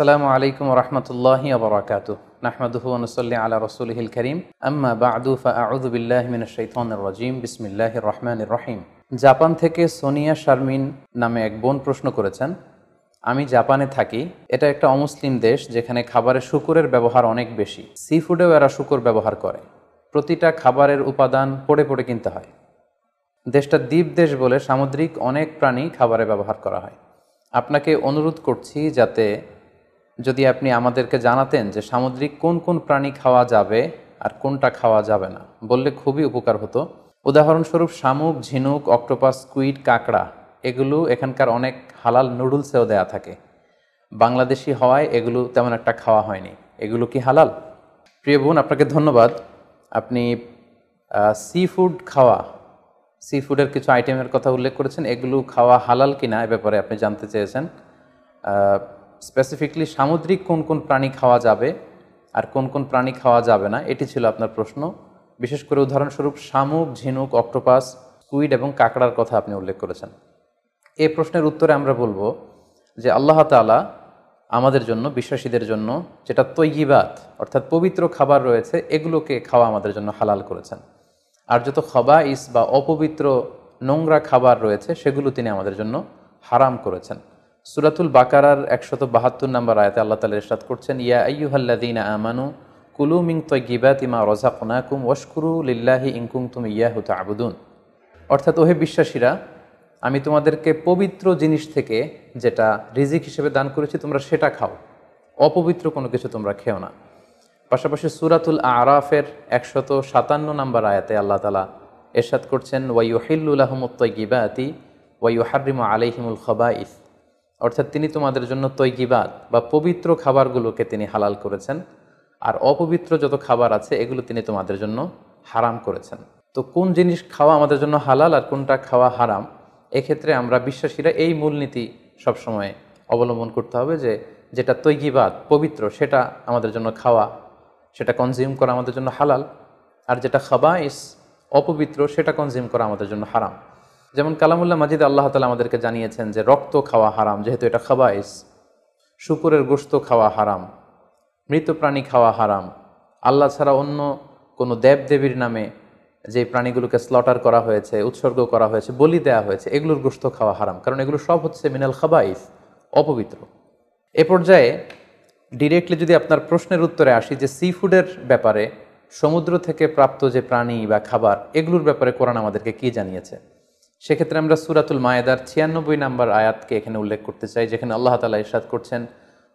আসসালামু আলাইকুম রহমতুল্লাহি আবরাকাত নাহমাদুহু অনুসল্লি আলা রসুলহিল করিম। আম্মা বাদু মিনাশ শাইতানির রাজিম। বিসমিল্লাহির রহমানির রহিম। জাপান থেকে সোনিয়া শারমিন নামে এক বোন প্রশ্ন করেছেন, আমি জাপানে থাকি। এটা একটা অমুসলিম দেশ যেখানে খাবারে শুকুরের ব্যবহার অনেক বেশি। সি ফুডেও এরা শুকুর ব্যবহার করে। প্রতিটা খাবারের উপাদান পড়ে পড়ে কিনতে হয়। দেশটা দ্বীপ দেশ বলে সামুদ্রিক অনেক প্রাণী খাবারে ব্যবহার করা হয়। আপনাকে অনুরোধ করছি যাতে যদি আপনি আমাদেরকে জানাতেন যে সামুদ্রিক কোন কোন প্রাণী খাওয়া যাবে আর কোনটা খাওয়া যাবে না, বললে খুবই উপকার হতো। উদাহরণস্বরূপ শামুক, ঝিনুক, অক্টোপাস কুইড কাঁকড়া, এগুলো এখানকার অনেক হালাল নুডলসেও দেয়া থাকে। বাংলাদেশি হওয়ায় এগুলো তেমন একটা খাওয়া হয়নি। এগুলো কি হালাল? প্রিয় বোন, আপনাকে ধন্যবাদ। আপনি সি ফুড খাওয়া সি ফুডের কিছু আইটেমের কথা উল্লেখ করেছেন। এগুলো খাওয়া হালাল কিনা এ ব্যাপারে আপনি জানতে চেয়েছেন। স্পেসিফিকলি সামুদ্রিক কোন কোন প্রাণী খাওয়া যাবে আর কোন কোন প্রাণী খাওয়া যাবে না, এটি ছিল আপনার প্রশ্ন। বিশেষ করে উদাহরণস্বরূপ শামুক, ঝিনুক, অক্টোপাস, কুইড এবং কাঁকড়ার কথা আপনি উল্লেখ করেছেন। এই প্রশ্নের উত্তরে আমরা বলব যে আল্লাহ তালা আমাদের জন্য, বিশ্বাসীদের জন্য যেটা তৈগিবাত অর্থাৎ পবিত্র খাবার রয়েছে, এগুলোকে খাওয়া আমাদের জন্য হালাল করেছেন। আর যত খবাইস বা অপবিত্র নোংরা খাবার রয়েছে, সেগুলো তিনি আমাদের জন্য হারাম করেছেন। সুরাতুল বাকারার একশত বাহাত্তর নম্বর আয়াতে আল্লাহ তালা ইরশাদ করছেন, ইয়া আইয়ুহাল্লাদিন আমানু কুলু মিং তৈগিবাত ইমা রজাকুনাকুম ওয়াশকুরু লিল্লাহি ইনকুম তুমি ইয়াহু আবুদুন অর্থাৎ, ওহে বিশ্বাসীরা, আমি তোমাদেরকে পবিত্র জিনিস থেকে যেটা রিজিক হিসেবে দান করেছি, তোমরা সেটা খাও। অপবিত্র কোনো কিছু তোমরা খেও না। পাশাপাশি সুরাতুল আরাফের একশত সাতান্ন নম্বর আয়াতে আল্লাহ তালা এরশাদ করছেন ওয়াইহিল্লাহমুত্তৈগিবাতি ওয়াইউ হারিম খবা খবাইস। অর্থাৎ তিনি তোমাদের জন্য তৈগিবাদ বা পবিত্র খাবারগুলোকে তিনি হালাল করেছেন, আর অপবিত্র যত খাবার আছে, এগুলো তিনি তোমাদের জন্য হারাম করেছেন। তো কোন জিনিস খাওয়া আমাদের জন্য হালাল আর কোনটা খাওয়া হারাম, এক্ষেত্রে আমরা বিশ্বাসীরা এই মূলনীতি সবসময় অবলম্বন করতে হবে যে যেটা তৈগিবাদ, পবিত্র, সেটা আমাদের জন্য খাওয়া, সেটা কনজিউম করা আমাদের জন্য হালাল, আর যেটা খাবাইস, অপবিত্র, সেটা কনজিউম করা আমাদের জন্য হারাম। যেমন কালামুল্লাহ মাজিদ আল্লাহ তালা আমাদেরকে জানিয়েছেন যে রক্ত খাওয়া হারাম, যেহেতু এটা খাবাইস। শুকুরের গোস্ত খাওয়া হারাম, মৃত প্রাণী খাওয়া হারাম। আল্লাহ ছাড়া অন্য কোনো দেব দেবীর নামে যে প্রাণীগুলোকে স্লটার করা হয়েছে, উৎসর্গ করা হয়েছে, বলি দেওয়া হয়েছে, এগুলোর গোস্ত খাওয়া হারাম। কারণ এগুলো সব হচ্ছে মিনাল খাবাইস, অপবিত্র। এ পর্যায়ে ডিরেক্টলি যদি আপনার প্রশ্নের উত্তরে আসি যে সি ফুডের ব্যাপারে সমুদ্র থেকে প্রাপ্ত যে প্রাণী বা খাবার, এগুলোর ব্যাপারে কোরআন আমাদেরকে কি জানিয়েছে? সেক্ষেত্রে আমরা সুরাতুল মায়েদার ছিয়ানব্বই নাম্বার আয়াতকে এখানে উল্লেখ করতে চাই, যেখানে আল্লাহ তালা ইরশাদ করছেন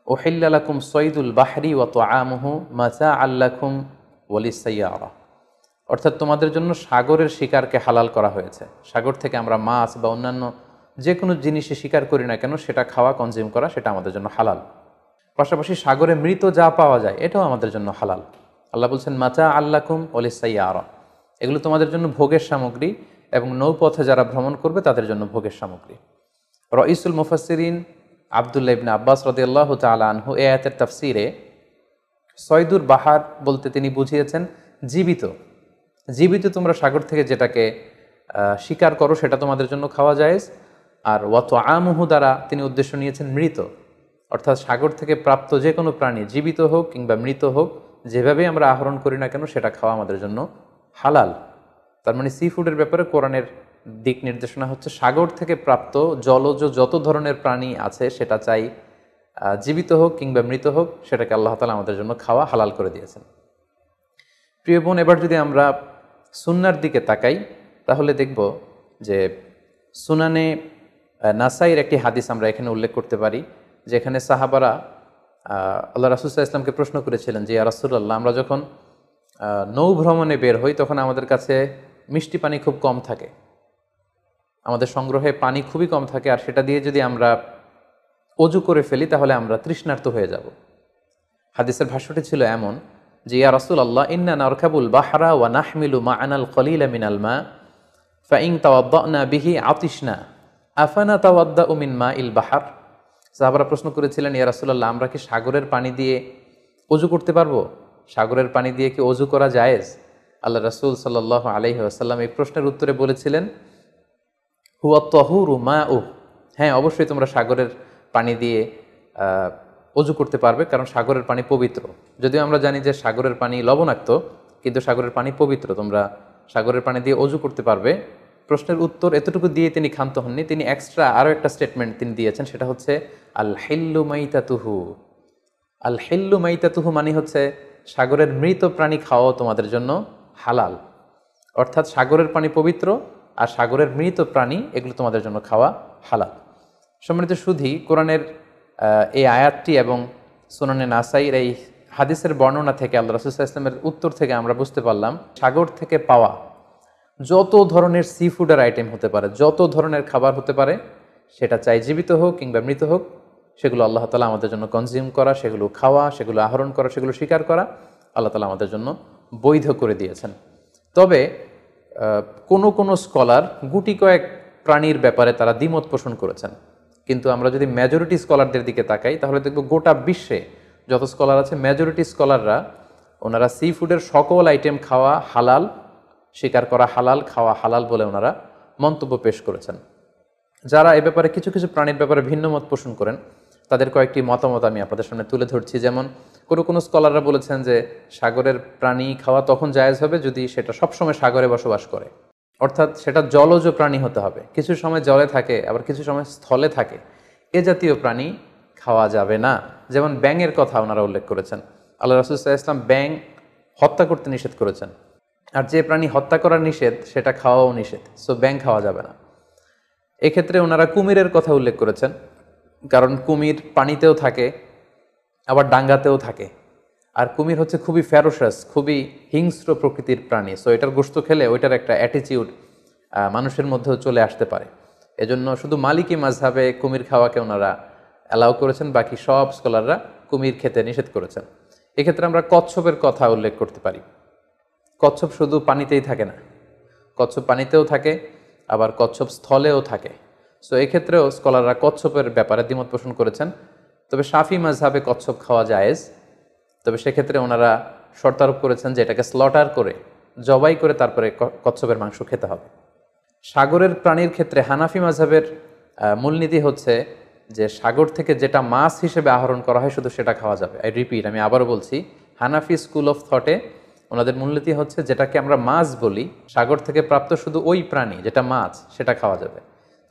ওহিল্লাকুম সঈদুল বাহরি ওয়াত আমহু মাজা আল্লাকুম ওয়ালিসাইয়ারা অর্থাৎ তোমাদের জন্য সাগরের শিকারকে হালাল করা হয়েছে। সাগর থেকে আমরা মাছ বা অন্যান্য যে কোনো জিনিসে শিকার করি না কেন, সেটা খাওয়া কনজিউম করা, সেটা আমাদের জন্য হালাল। পাশাপাশি সাগরে মৃত যা পাওয়া যায়, এটাও আমাদের জন্য হালাল। আল্লাহ বলছেন মাচা আল্লাকুম আরা এগুলো তোমাদের জন্য ভোগের সামগ্রী। এবং নৌপথে যারা ভ্রমণ করবে তাদের জন্য ভোগের সামগ্রী। রঈসুল মুফাসিরিন আবদুল্লাহ ইবনে আব্বাস রদি আল্লাহ তালা আনহু এ আয়াতের তাফসিরে সয়দুর বাহার বলতে তিনি বুঝিয়েছেন, জীবিত। জীবিত তোমরা সাগর থেকে যেটাকে শিকার করো সেটা তোমাদের জন্য খাওয়া যায় আর ওয়াত আমুহু দ্বারা তিনি উদ্দেশ্য নিয়েছেন মৃত। অর্থাৎ সাগর থেকে প্রাপ্ত যে কোনো প্রাণী জীবিত হোক কিংবা মৃত হোক যেভাবে আমরা আহরণ করি না কেন সেটা খাওয়া আমাদের জন্য হালাল। তার মানে সি ফুডের ব্যাপারে কোরআনের দিক নির্দেশনা হচ্ছে, সাগর থেকে প্রাপ্ত জলজ যত ধরনের প্রাণী আছে, সেটা চাই জীবিত হোক কিংবা মৃত হোক, সেটাকে আল্লাহ তালা আমাদের জন্য খাওয়া হালাল করে দিয়েছেন। প্রিয় বোন, এবার যদি আমরা সুনার দিকে তাকাই, তাহলে দেখব যে সুনানে নাসাইয়ের একটি হাদিস আমরা এখানে উল্লেখ করতে পারি, যেখানে সাহাবারা আল্লাহ রাসুল্লাহ ইসলামকে প্রশ্ন করেছিলেন যে রাসুল্লাহ আমরা যখন নৌ ভ্রমণে বের হই, তখন আমাদের কাছে মিষ্টি পানি খুব কম থাকে। আমাদের সংগ্রহে পানি খুবই কম থাকে আর সেটা দিয়ে যদি আমরা অজু করে ফেলি তাহলে আমরা তৃষ্ণার্ত হয়ে যাব। হাদিসের ভাষ্যটি ছিল এমন যে, ইয়া রসুল আল্লাহ ইন্না নরখাবুল বাহারা ওয়া নাহমিলু মা আনাল খলিলা মিনাল মা ফাইং তাওয়াদ্দা বিহি আতিসনা আফানা তাওয়াদ্দা উমিন মা ইল বাহার? সাহাবারা প্রশ্ন করেছিলেন, ইয়া রাসুল্লাহ আমরা কি সাগরের পানি দিয়ে অজু করতে পারব? সাগরের পানি দিয়ে কি অজু করা জায়েজ? আল্লাহ রাসুল সাল্লাহ আলহি আসাল্লাম এই প্রশ্নের উত্তরে বলেছিলেন, হুয়া তহুরু মা উ হ্যাঁ অবশ্যই তোমরা সাগরের পানি দিয়ে অজু করতে পারবে, কারণ সাগরের পানি পবিত্র। যদিও আমরা জানি যে সাগরের পানি লবণাক্ত, কিন্তু সাগরের পানি পবিত্র, তোমরা সাগরের পানি দিয়ে অজু করতে পারবে। প্রশ্নের উত্তর এতটুকু দিয়ে তিনি ক্ষান্ত হননি, তিনি এক্সট্রা আরও একটা স্টেটমেন্ট তিনি দিয়েছেন, সেটা হচ্ছে আল হেল্লু মাইতাতুহু। আল হেল্লু মাইতাতুহু মানে হচ্ছে, সাগরের মৃত প্রাণী খাওয়াও তোমাদের জন্য হালাল। অর্থাৎ সাগরের পানি পবিত্র আর সাগরের মৃত প্রাণী এগুলো তোমাদের জন্য খাওয়া হালাল। সম্মানিত সুধি, কোরআনের এই আয়াতটি এবং সুনানে নাসাইর এই হাদিসের বর্ণনা থেকে আল্লাহ রসুল্লাহ ইসলামের উত্তর থেকে আমরা বুঝতে পারলাম, সাগর থেকে পাওয়া যত ধরনের সি ফুডের আইটেম হতে পারে, যত ধরনের খাবার হতে পারে, সেটা চাই জীবিত হোক কিংবা মৃত হোক, সেগুলো আল্লাহ তালা আমাদের জন্য কনজিউম করা, সেগুলো খাওয়া, সেগুলো আহরণ করা, সেগুলো স্বীকার করা, আল্লাহ তালা আমাদের জন্য বৈধ করে দিয়েছেন। তবে কোনো কোনো স্কলার গুটি কয়েক প্রাণীর ব্যাপারে তারা দ্বিমত পোষণ করেছেন। কিন্তু আমরা যদি মেজরিটি স্কলারদের দিকে তাকাই, তাহলে দেখব গোটা বিশ্বে যত স্কলার আছে মেজরিটি স্কলাররা ওনারা সি ফুডের সকল আইটেম খাওয়া হালাল স্বীকার করা হালাল, খাওয়া হালাল বলে ওনারা মন্তব্য পেশ করেছেন। যারা এ ব্যাপারে কিছু কিছু প্রাণীর ব্যাপারে ভিন্ন মত পোষণ করেন তাদের কয়েকটি মতামত আমি আপনাদের সামনে তুলে ধরছি। যেমন কোনো কোনো স্কলাররা বলেছেন যে, সাগরের প্রাণী খাওয়া তখন জায়েজ হবে যদি সেটা সবসময় সাগরে বসবাস করে। অর্থাৎ সেটা জলজ প্রাণী হতে হবে। কিছু সময় জলে থাকে, আবার কিছু সময় স্থলে থাকে। এ জাতীয় প্রাণী খাওয়া যাবে না। যেমন, ব্যাঙের কথা ওনারা উল্লেখ করেছেন। আল্লাহ রসুল্লাহ ইসলাম ব্যাং হত্যা করতে নিষেধ করেছেন। আর যে প্রাণী হত্যা করা নিষেধ, সেটা খাওয়াও নিষেধ। সো ব্যাং খাওয়া যাবে না। এক্ষেত্রে ওনারা কুমিরের কথা উল্লেখ করেছেন। কারণ কুমির পানিতেও থাকে, আবার ডাঙ্গাতেও থাকে। আর কুমির হচ্ছে খুবই ফ্যারোসাস খুবই হিংস্র প্রকৃতির প্রাণী। সো এটার গোস্ত খেলে ওইটার একটা অ্যাটিচিউড মানুষের মধ্যেও চলে আসতে পারে। এজন্য শুধু মালিকি মাঝহাবে কুমির খাওয়াকে ওনারা অ্যালাউ করেছেন, বাকি সব স্কলাররা কুমির খেতে নিষেধ করেছেন। এক্ষেত্রে আমরা কচ্ছপের কথা উল্লেখ করতে পারি। কচ্ছপ শুধু পানিতেই থাকে না। কচ্ছপ পানিতেও থাকে, আবার কচ্ছপ স্থলেও থাকে। সো এক্ষেত্রেও স্কলাররা কচ্ছপের ব্যাপারে দ্বিমত পোষণ করেছেন। তবে সাফি মাঝহাবে কচ্ছপ খাওয়া জায়েজ। তবে সেক্ষেত্রে ওনারা শর্তারোপ করেছেন যে এটাকে স্লটার করে, জবাই করে তারপরে কচ্ছপের মাংস খেতে হবে। সাগরের প্রাণীর ক্ষেত্রে হানাফি মাঝহাবের মূলনীতি হচ্ছে যে সাগর থেকে যেটা মাছ হিসেবে আহরণ করা হয় শুধু সেটা খাওয়া যাবে। আই রিপিট আমি আবারও বলছি, হানাফি স্কুল অফ থটে ওনাদের মূলনীতি হচ্ছে যেটাকে আমরা মাছ বলি, সাগর থেকে প্রাপ্ত শুধু ওই প্রাণী যেটা মাছ, সেটা খাওয়া যাবে।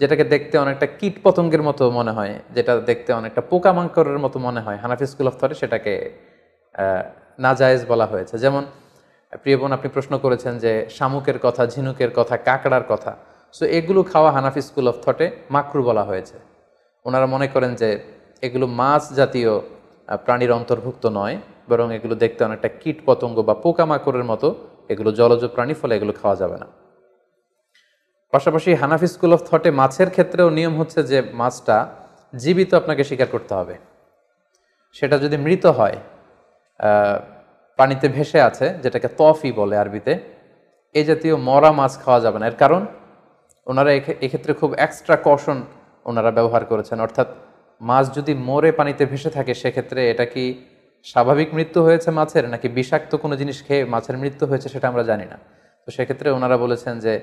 যেটাকে দেখতে অনেকটা কীট পতঙ্গের মতো মনে হয়, যেটা দেখতে অনেকটা পোকামাঙ্করের মতো মনে হয়। হানাফি স্কুল অফ থটে সেটাকে নাজায়েজ বলা হয়েছে। যেমন, প্রিয় বোন, আপনি প্রশ্ন করেছেন যে শামুকের কথা, ঝিনুকের কথা, কাঁকড়ার কথা। সো এগুলো খাওয়া হানাফি স্কুল অফ থটে মাকরু বলা হয়েছে। ওনারা মনে করেন যে এগুলো মাছ জাতীয় প্রাণীর অন্তর্ভুক্ত নয়, বরং এগুলো দেখতে অনেকটা কীট পতঙ্গ বা পোকামাকড়ের মতো। এগুলো জলজ প্রাণী, ফলে এগুলো খাওয়া যাবে না। পাশাপাশি হানাফি স্কুল অফ থটে মাছের ক্ষেত্রেও নিয়ম হচ্ছে যে মাছটা জীবিত আপনাকে স্বীকার করতে হবে। সেটা যদি মৃত হয় পানিতে ভেসে আছে, যেটাকে তফি বলে আরবিতে এই জাতীয় মরা মাছ খাওয়া যাবে না। এর কারণ, ওনারা এক্ষেত্রে খুব এক্সট্রা কশন ওনারা ব্যবহার করেছেন। অর্থাৎ মাছ যদি মরে পানিতে ভেসে থাকে, সেক্ষেত্রে এটা কি স্বাভাবিক মৃত্যু হয়েছে মাছের, নাকি বিষাক্ত কোনো জিনিস খেয়ে মাছের মৃত্যু হয়েছে সেটা আমরা জানি না। তো সেক্ষেত্রে ওনারা বলেছেন যে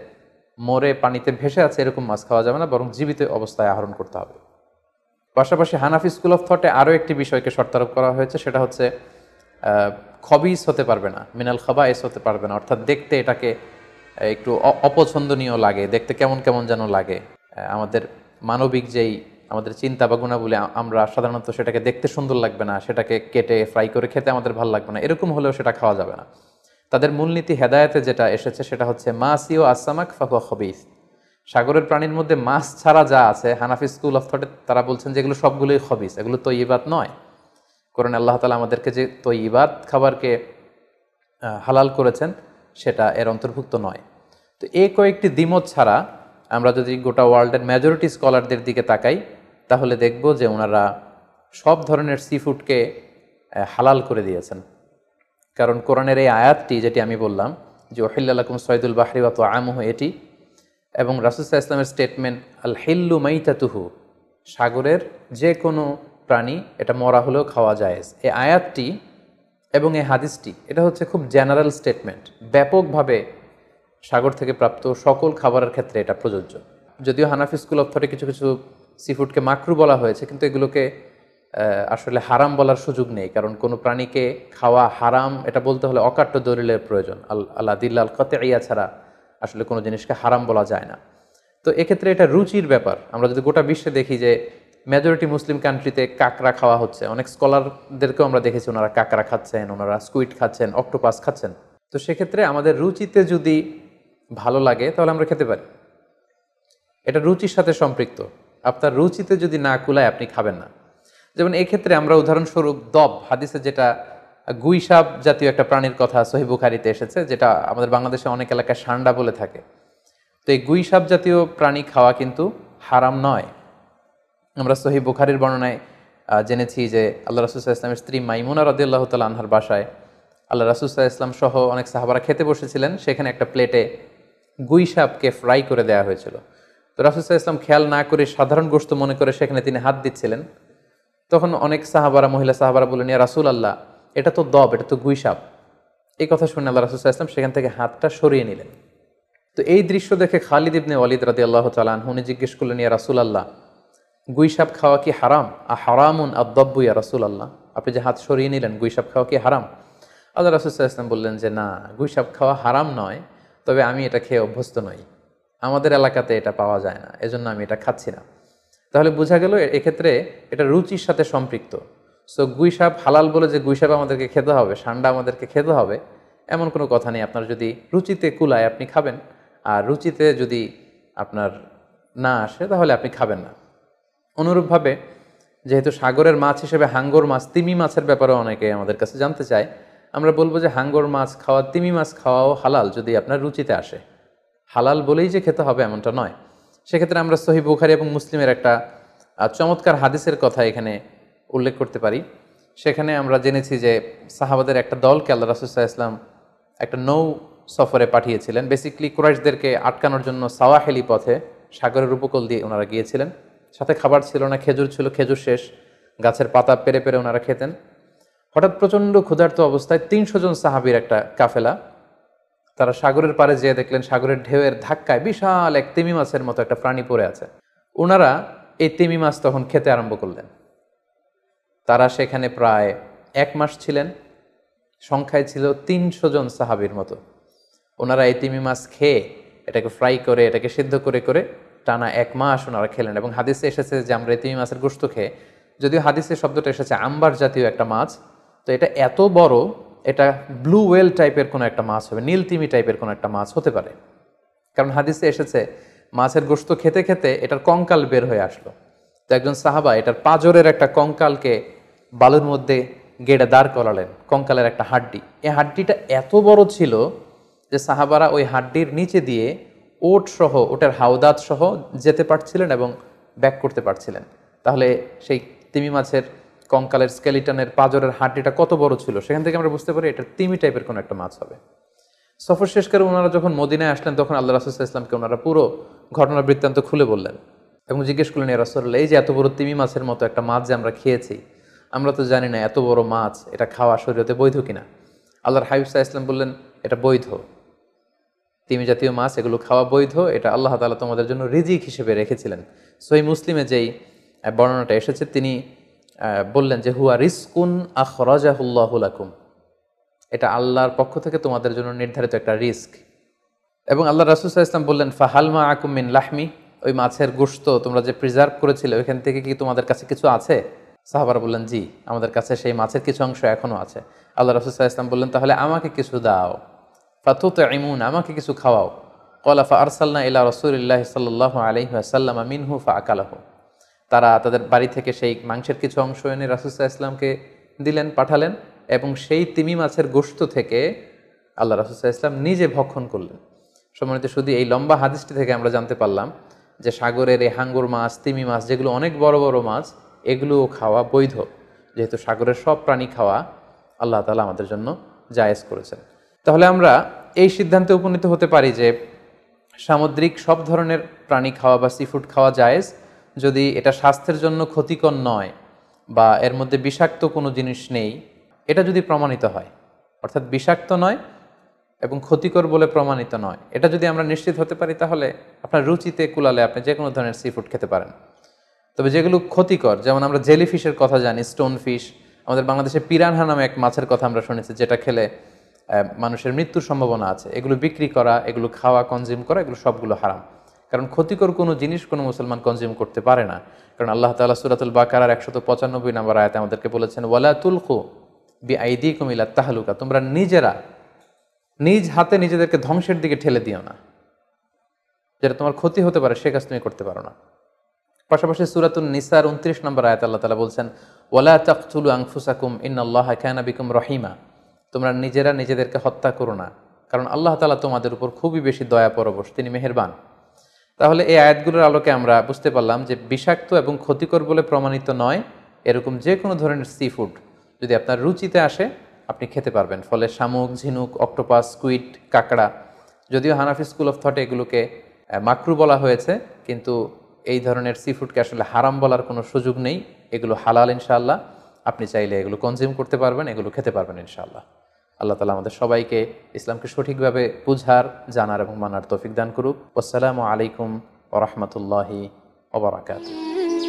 মরে পানিতে ভেসে আছে এরকম মাছ খাওয়া যাবে না, বরং জীবিত অবস্থায় আহরণ করতে হবে। পাশাপাশি হানাফি স্কুল অফ থটে আরও একটি বিষয়কে শর্তারোপ করা হয়েছে, সেটা হচ্ছে খবিস হতে পারবে না, মিনাল খাবাইস হতে পারবে না, অর্থাৎ দেখতে এটাকে একটু অপছন্দনীয় লাগে, দেখতে কেমন কেমন যেন লাগে। আমাদের মানবিক যেই আমাদের চিন্তা বা গুণাবলী আমরা সাধারণত সেটাকে দেখতে সুন্দর লাগবে না, সেটাকে কেটে ফ্রাই করে খেতে আমাদের ভালো লাগবে না, এরকম হলেও সেটা খাওয়া যাবে না। তাদের মূলনীতি হেদায়েতে যেটা এসেছে সেটা হচ্ছে মাসি ও আসামাক ফাকুয়া খবিস। সাগরের প্রাণীর মধ্যে মাছ ছাড়া যা আছে, হানাফি স্কুল অফ থটে তারা বলছেন যে এগুলো সবগুলোই খবিস, এগুলো তো ইবাদ নয়। কোরআন আল্লাহ তালা আমাদেরকে যে তো ইবাদ খাবারকে হালাল করেছেন, সেটা এর অন্তর্ভুক্ত নয়। তো এই কয়েকটি দ্বিমত ছাড়া আমরা যদি গোটা ওয়ার্ল্ডের মেজরিটি স্কলারদের দিকে তাকাই, তাহলে দেখব যে ওনারা সব ধরনের সি ফুডকে হালাল করে দিয়েছেন। কারণ কোরআনের এই আয়াতটি যেটি আমি বললাম যে ওহিল্লাকুম সৈদুল বাহরি ওয়াত আমহ এটি এবং রাসুসাহ ইসলামের স্টেটমেন্ট আল হিল্লু মাইতাতুহু, সাগরের যে কোনো প্রাণী, এটা মরা হলেও খাওয়া যায় এই আয়াতটি এবং এই হাদিসটি, এটা হচ্ছে খুব জেনারেল স্টেটমেন্ট ব্যাপকভাবে সাগর থেকে প্রাপ্ত সকল খাবারের ক্ষেত্রে এটা প্রযোজ্য। যদিও হানাফি স্কুল অফ থটে কিছু কিছু সি ফুডকে মাকরু বলা হয়েছে, কিন্তু এগুলোকে আসলে হারাম বলার সুযোগ নেই, কারণ কোনো প্রাণীকে খাওয়া হারাম, এটা বলতে হলে অকাট্য দলিলের প্রয়োজন। আল আল্লাহ দিল্লাল কতে ইয়া ছাড়া আসলে কোনো জিনিসকে হারাম বলা যায় না। তো এক্ষেত্রে এটা রুচির ব্যাপার। আমরা যদি গোটা বিশ্বে দেখি যে মেজরিটি মুসলিম কান্ট্রিতে কাঁকড়া খাওয়া হচ্ছে, অনেক স্কলারদেরকেও আমরা দেখেছি ওনারা কাঁকড়া খাচ্ছেন, ওনারা স্কুইড খাচ্ছেন অক্টোপাস খাচ্ছেন। তো সেক্ষেত্রে আমাদের রুচিতে যদি ভালো লাগে, তাহলে আমরা খেতে পারি। এটা রুচির সাথে সম্পৃক্ত। আপনার রুচিতে যদি না কুলায়, আপনি খাবেন না। যেমন এক্ষেত্রে আমরা উদাহরণস্বরূপ দব, হাদিসে যেটা গুইসাপ জাতীয় একটা প্রাণীর কথা সহিবুখারিতে এসেছে, যেটা আমাদের বাংলাদেশে অনেক এলাকায় সান্ডা বলে থাকে। তো এই গুইসাপ জাতীয় প্রাণী খাওয়া কিন্তু হারাম নয়। আমরা সহি বুখারির বর্ণনায় জেনেছি যে আল্লাহ রাসুসাহ ইসলামের স্ত্রী মাইমুনা রদিয়াল্লাহ তাল আনহার বাসায় আল্লাহ রাসুসাহ ইসলাম সহ অনেক সাহাবারা খেতে বসেছিলেন, সেখানে একটা প্লেটে গুই সাপকে ফ্রাই করে দেওয়া হয়েছিল। তো রাসুসাহ ইসলাম খেয়াল না করে সাধারণ গোস্ত মনে করে সেখানে তিনি হাত দিচ্ছিলেন। তখন অনেক সাহাবারা, মহিলা সাহাবারা বললেন, ইয়া রাসুল আল্লাহ এটা তো দব, এটা তো গুইসাপ। এই কথা শুনে আল্লাহ রাসুসাহ ইসলাম সেখান থেকে হাতটা সরিয়ে নিলেন। তো এই দৃশ্য দেখে খালিদ ইবনে ওয়ালিদ রাদি আল্লাহ তালান উনি জিজ্ঞেস করলেন, ইয়া রাসুল আল্লাহ গুইসাপ খাওয়া কি হারাম? আ হারামুন আদব্বু ইয়া রাসুল আল্লাহ আপনি যে হাত সরিয়ে নিলেন, গুইসাপ খাওয়া কি হারাম? আল্লাহ রাসুল্লাহ ইসলাম বললেন যে, না, গুইসাপ খাওয়া হারাম নয়, তবে আমি এটা খেয়ে অভ্যস্ত নই। আমাদের এলাকাতে এটা পাওয়া যায় না, এজন্য আমি এটা খাচ্ছি না। তাহলে বোঝা গেল এক্ষেত্রে এটা রুচির সাথে সম্পৃক্ত। সো গুইসাপ হালাল বলে যে গুইসাপ আমাদেরকে খেতে হবে, সান্ডা আমাদেরকে খেতে হবে, এমন কোনো কথা নেই। আপনার যদি রুচিতে কুলায় আপনি খাবেন, আর রুচিতে যদি আপনার না আসে, তাহলে আপনি খাবেন না। অনুরূপভাবে যেহেতু সাগরের মাছ হিসেবে হাঙ্গর মাছ, তিমি মাছের ব্যাপারেও অনেকে আমাদের কাছে জানতে চায়, আমরা বলব যে হাঙ্গর মাছ খাওয়া, তিমি মাছ খাওয়াও হালাল যদি আপনার রুচিতে আসে। হালাল বলেই যে খেতে হবে এমনটা নয়। সেক্ষেত্রে আমরা সহি বুখারি এবং মুসলিমের একটা চমৎকার হাদিসের কথা এখানে উল্লেখ করতে পারি। সেখানে আমরা জেনেছি যে সাহাবাদের একটা দলকে আল্লাহ রাসুসাহ ইসলাম একটা নৌ সফরে পাঠিয়েছিলেন। বেসিকলি কুরাইশদেরকে আটকানোর জন্য সাওয়াহেলি পথে সাগরের উপকূল দিয়ে ওনারা গিয়েছিলেন। সাথে খাবার ছিল না, খেজুর ছিল, খেজুর শেষ। গাছের পাতা পেরে পেরে ওনারা খেতেন। হঠাৎ প্রচণ্ড ক্ষুধার্ত অবস্থায় তিনশো জন সাহাবির একটা কাফেলা তারা সাগরের পারে যেয়ে দেখলেন সাগরের ঢেউয়ের ধাক্কায় বিশাল এক তিমি মাছের মতো একটা প্রাণী পড়ে আছে। ওনারা এই তিমি মাছ তখন খেতে আরম্ভ করলেন। তারা সেখানে প্রায় এক মাস ছিলেন। সংখ্যায় ছিল তিনশো জন সাহাবির মতো। ওনারা এই তিমি মাছ খেয়ে এটাকে ফ্রাই করে, এটাকে সিদ্ধ করে করে টানা এক মাস ওনারা খেলেন এবং হাদিসে এসেছে যে আমরা তিমি মাছের গোস্ত খেয়ে, যদিও হাদিসের শব্দটা এসেছে, আম্বার জাতীয় একটা মাছ, তো এটা এত বড় এটা ব্লু ওয়েল টাইপের কোনো একটা মাছ হবে, নীল তিমি টাইপের কোনো একটা মাছ হতে পারে। কারণ হাদিসে এসেছে, মাছের গোস্ত খেতে খেতে এটার কঙ্কাল বের হয়ে আসলো। তো একজন সাহাবা এটার পাজরের একটা কঙ্কালকে বালুর মধ্যে গেড়ে দাঁড় করালেন, কঙ্কালের একটা হাড্ডি। এই হাড্ডিটা এত বড় ছিল যে সাহাবারা ওই হাড্ডির নিচে দিয়ে ওট সহ, ওটার হাওদাত সহ যেতে পারছিলেন এবং ব্যাক করতে পারছিলেন। তাহলে সেই তিমি মাছের কঙ্কালের স্কেলিটনের পাজরের হাড্ডিটা কত বড় ছিল, সেখান থেকে আমরা বুঝতে পারি এটা তিমি টাইপের কোনো একটা মাছ হবে। সফর শেষ করে ওনারা যখন মদিনায় আসলেন, তখন আল্লাহ রাসুল্লাহ ইসলামকে ওনারা পুরো ঘটনার বৃত্তান্ত খুলে বললেন এবং জিজ্ঞেস করলেন রাসুল্লাহ এই যে এত বড় তিমি মাছের মতো একটা মাছ যে আমরা খেয়েছি, আমরা তো জানি না এত বড় মাছ, এটা খাওয়া শরীরতে বৈধ কিনা? আল্লাহর হাইফসা ইসলাম বললেন, এটা বৈধ। তিমি জাতীয় মাছ, এগুলো খাওয়া বৈধ, এটা আল্লাহ তালা তোমাদের জন্য রিজিক হিসেবে রেখেছিলেন। সই মুসলিমে যেই বর্ণনাটা এসেছে, তিনি বললেন যে, হুয়া রিস্কুন আখরাজাহুল্লাহুলাকুম এটা আল্লাহর পক্ষ থেকে তোমাদের জন্য নির্ধারিত একটা রিস্ক। এবং আল্লাহ রাসুসাহ ইসলাম বললেন ফাহালমা আকুম মিন লাহমি। ওই মাছের গোস্ত তোমরা যে প্রিজার্ভ করেছিলে, ওইখান থেকে কি তোমাদের কাছে কিছু আছে? সাহাবার বললেন, জি, আমাদের কাছে সেই মাছের কিছু অংশ এখনও আছে। আল্লাহ রসুল্লাহ ইসলাম বললেন, তাহলে আমাকে কিছু দাও। ফাতুত ইমুন আমাকে কিছু খাওয়াও। কলাফা আরসাল্লা ইল্লা রসুল্লাহ সাল্লাহ আলহিহাসাল্লাম মিনহু ফা আকালাহ তারা তাদের বাড়ি থেকে সেই মাংসের কিছু অংশ এনে রাসুসাহ ইসলামকে দিলেন, পাঠালেন এবং সেই তিমি মাছের গোস্ত থেকে আল্লাহ রাসুসাহ ইসলাম নিজে ভক্ষণ করলেন। সম্মানিত শুধু এই লম্বা হাদিসটি থেকে আমরা জানতে পারলাম যে সাগরের এই হাঙ্গুর মাছ, তিমি মাছ যেগুলো অনেক বড় বড় মাছ, এগুলোও খাওয়া বৈধ। যেহেতু সাগরের সব প্রাণী খাওয়া আল্লাহ তালা আমাদের জন্য জায়েজ করেছেন। তাহলে আমরা এই সিদ্ধান্তে উপনীত হতে পারি যে সামুদ্রিক সব ধরনের প্রাণী খাওয়া বা সি ফুড খাওয়া জায়েজ যদি এটা স্বাস্থ্যের জন্য ক্ষতিকর নয় বা এর মধ্যে বিষাক্ত কোনো জিনিস নেই, এটা যদি প্রমাণিত হয়, অর্থাৎ বিষাক্ত নয় এবং ক্ষতিকর বলে প্রমাণিত নয়, এটা যদি আমরা নিশ্চিত হতে পারি, তাহলে আপনার রুচিতে কুলালে আপনি যে কোনো ধরনের সি ফুড খেতে পারেন। তবে যেগুলো ক্ষতিকর, যেমন আমরা জেলি ফিশের কথা জানি স্টোন ফিশ আমাদের বাংলাদেশে পিরানহা নামে এক মাছের কথা আমরা শুনেছি, যেটা খেলে মানুষের মৃত্যুর সম্ভাবনা আছে। এগুলো বিক্রি করা, এগুলো খাওয়া কনজিউম করা, এগুলো সবগুলো হারাম। কারণ ক্ষতিকর কোনো জিনিস কোনো মুসলমান কনজিউম করতে পারে না। কারণ আল্লাহ তাআলা সূরাতুল বাকারার একশত পঁচানব্বই নম্বর আয়াতে আমাদেরকে বলেছেন, ওয়ালা তুলকু বি আইদি কুমিলা তাহলুকা তোমরা নিজেরা, নিজ হাতে নিজেদেরকে ধ্বংসের দিকে ঠেলে দিও না। যেটা তোমার ক্ষতি হতে পারে, সে কাজ তুমি করতে পারো না। পাশাপাশি সুরাতুল নিসার উনত্রিশ নম্বর আয়াত আল্লাহ তালা বলছেন, ওয়ালা তাকতুলু আংফুসাকুম ইন্নাল্লাহ কানা বিকুম রহিমা তোমরা নিজেরা নিজেদেরকে হত্যা করো না। কারণ আল্লাহ তালা তোমাদের উপর খুবই বেশি দয়া পরবশ, তিনি মেহেরবান। তাহলে এই আয়াতগুলোর আলোকে আমরা বুঝতে পারলাম যে বিষাক্ত এবং ক্ষতিকর বলে প্রমাণিত নয়, এরকম যে কোনো ধরনের সি ফুড যদি আপনার রুচিতে আসে, আপনি খেতে পারবেন। ফলে শামুক, ঝিনুক অক্টোপাস স্কুইড কাঁকড়া, যদিও হানাফি স্কুল অফ থটে এগুলোকে মাকরু বলা হয়েছে, কিন্তু এই ধরনের সি ফুডকে আসলে হারাম বলার কোনো সুযোগ নেই। এগুলো হালাল ইনশাআল্লাহ। আপনি চাইলে এগুলো কনজিউম করতে পারবেন, এগুলো খেতে পারবেন ইনশাআল্লাহ। আল্লাহ তালা আমাদের সবাইকে ইসলামকে সঠিকভাবে বুঝার, জানার এবং মানার তৌফিক দান করুক। আসসালামু আলাইকুম ওরহমতুল্লাহি ওবরাকাতুহ